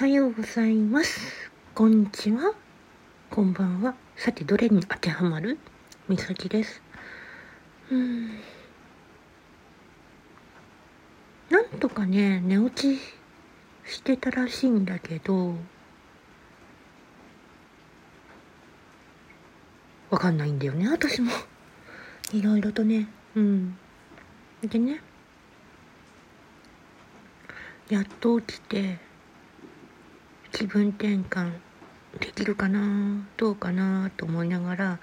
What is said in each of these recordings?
はようございます。こんにちは。こんばんは。さて、どれに当てはまる？みさきです。うん。なんとかね、寝落ちしてたらしいんだけど、わかんないんだよね、私も。いろいろとね。うん。でね、やっと起きて、気分転換できるかなどうかなと思いながら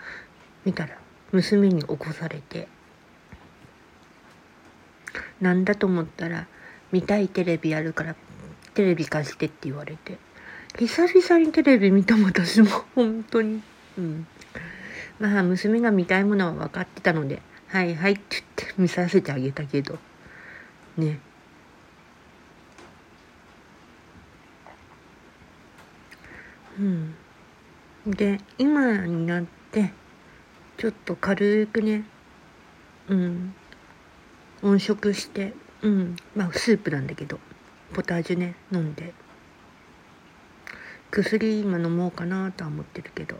見たら娘に起こされて。なんだと思ったら見たいテレビあるからテレビ貸してって言われて。久々にテレビ見た私も本当に。うん。まあ娘が見たいものは分かってたのではいはいって言って見させてあげたけど。ね。うん、で今になってちょっと軽くねうん。音食してうん。まあスープなんだけどポタージュね飲んで。薬今飲もうかなとは思ってるけど。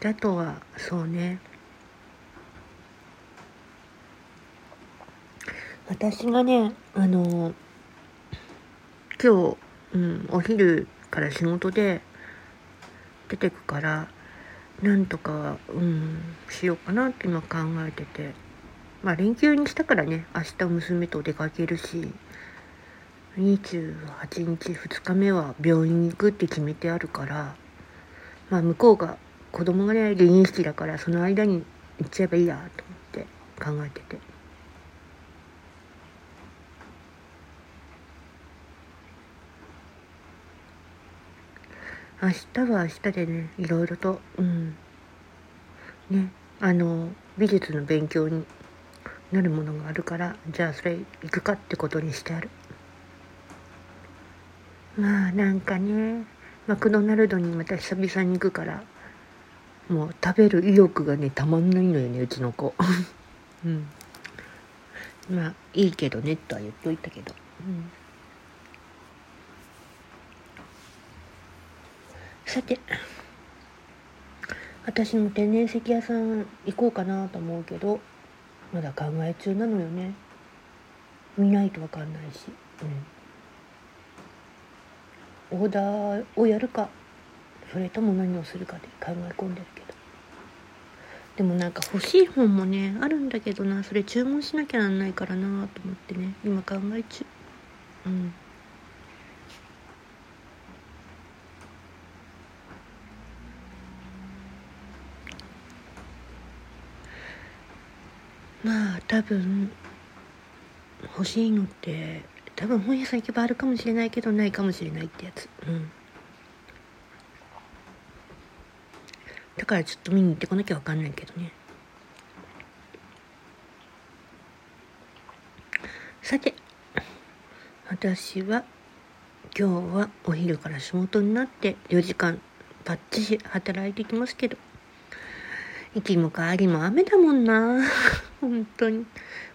であとはそうね。私がねあの今日、うん、お昼から仕事で出てくからなんとかうんしようかなって今考えててまあ連休にしたからね明日娘と出かけるし28日2日目は病院に行くって決めてあるからまあ向こうが子供がね離院式だからその間に行っちゃえばいいやと思って考えてて。明日は明日でねいろいろとうん。ねあの美術の勉強になるものがあるからじゃあそれ行くかってことにしてある。まあなんかねマクドナルドにまた久々に行くからもう食べる意欲がねたまんないのよねうちの子。うん。まあいいけどねとは言っといたけど。うん。さて私も天然石屋さん行こうかなと思うけどまだ考え中なのよね。見ないと分かんないし、うん、オーダーをやるかそれとも何をするかで考え込んでるけど。でもなんか欲しい本もねあるんだけどな。それ注文しなきゃなんないからなと思ってね。今考え中。うんまあ多分欲しいのって多分本屋さん行けばあるかもしれないけどないかもしれないってやつ。うん。だからちょっと見に行ってこなきゃ分かんないけどね。さて私は今日はお昼から仕事になって4時間バッチシ働いてきますけど行きも帰りも雨だもんな。本当に。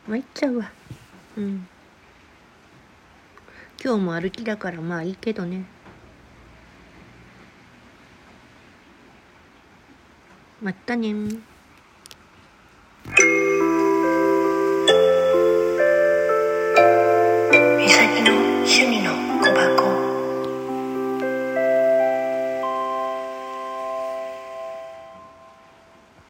参っちゃうわ。うん。今日も歩きだからまあいいけどね。まったね。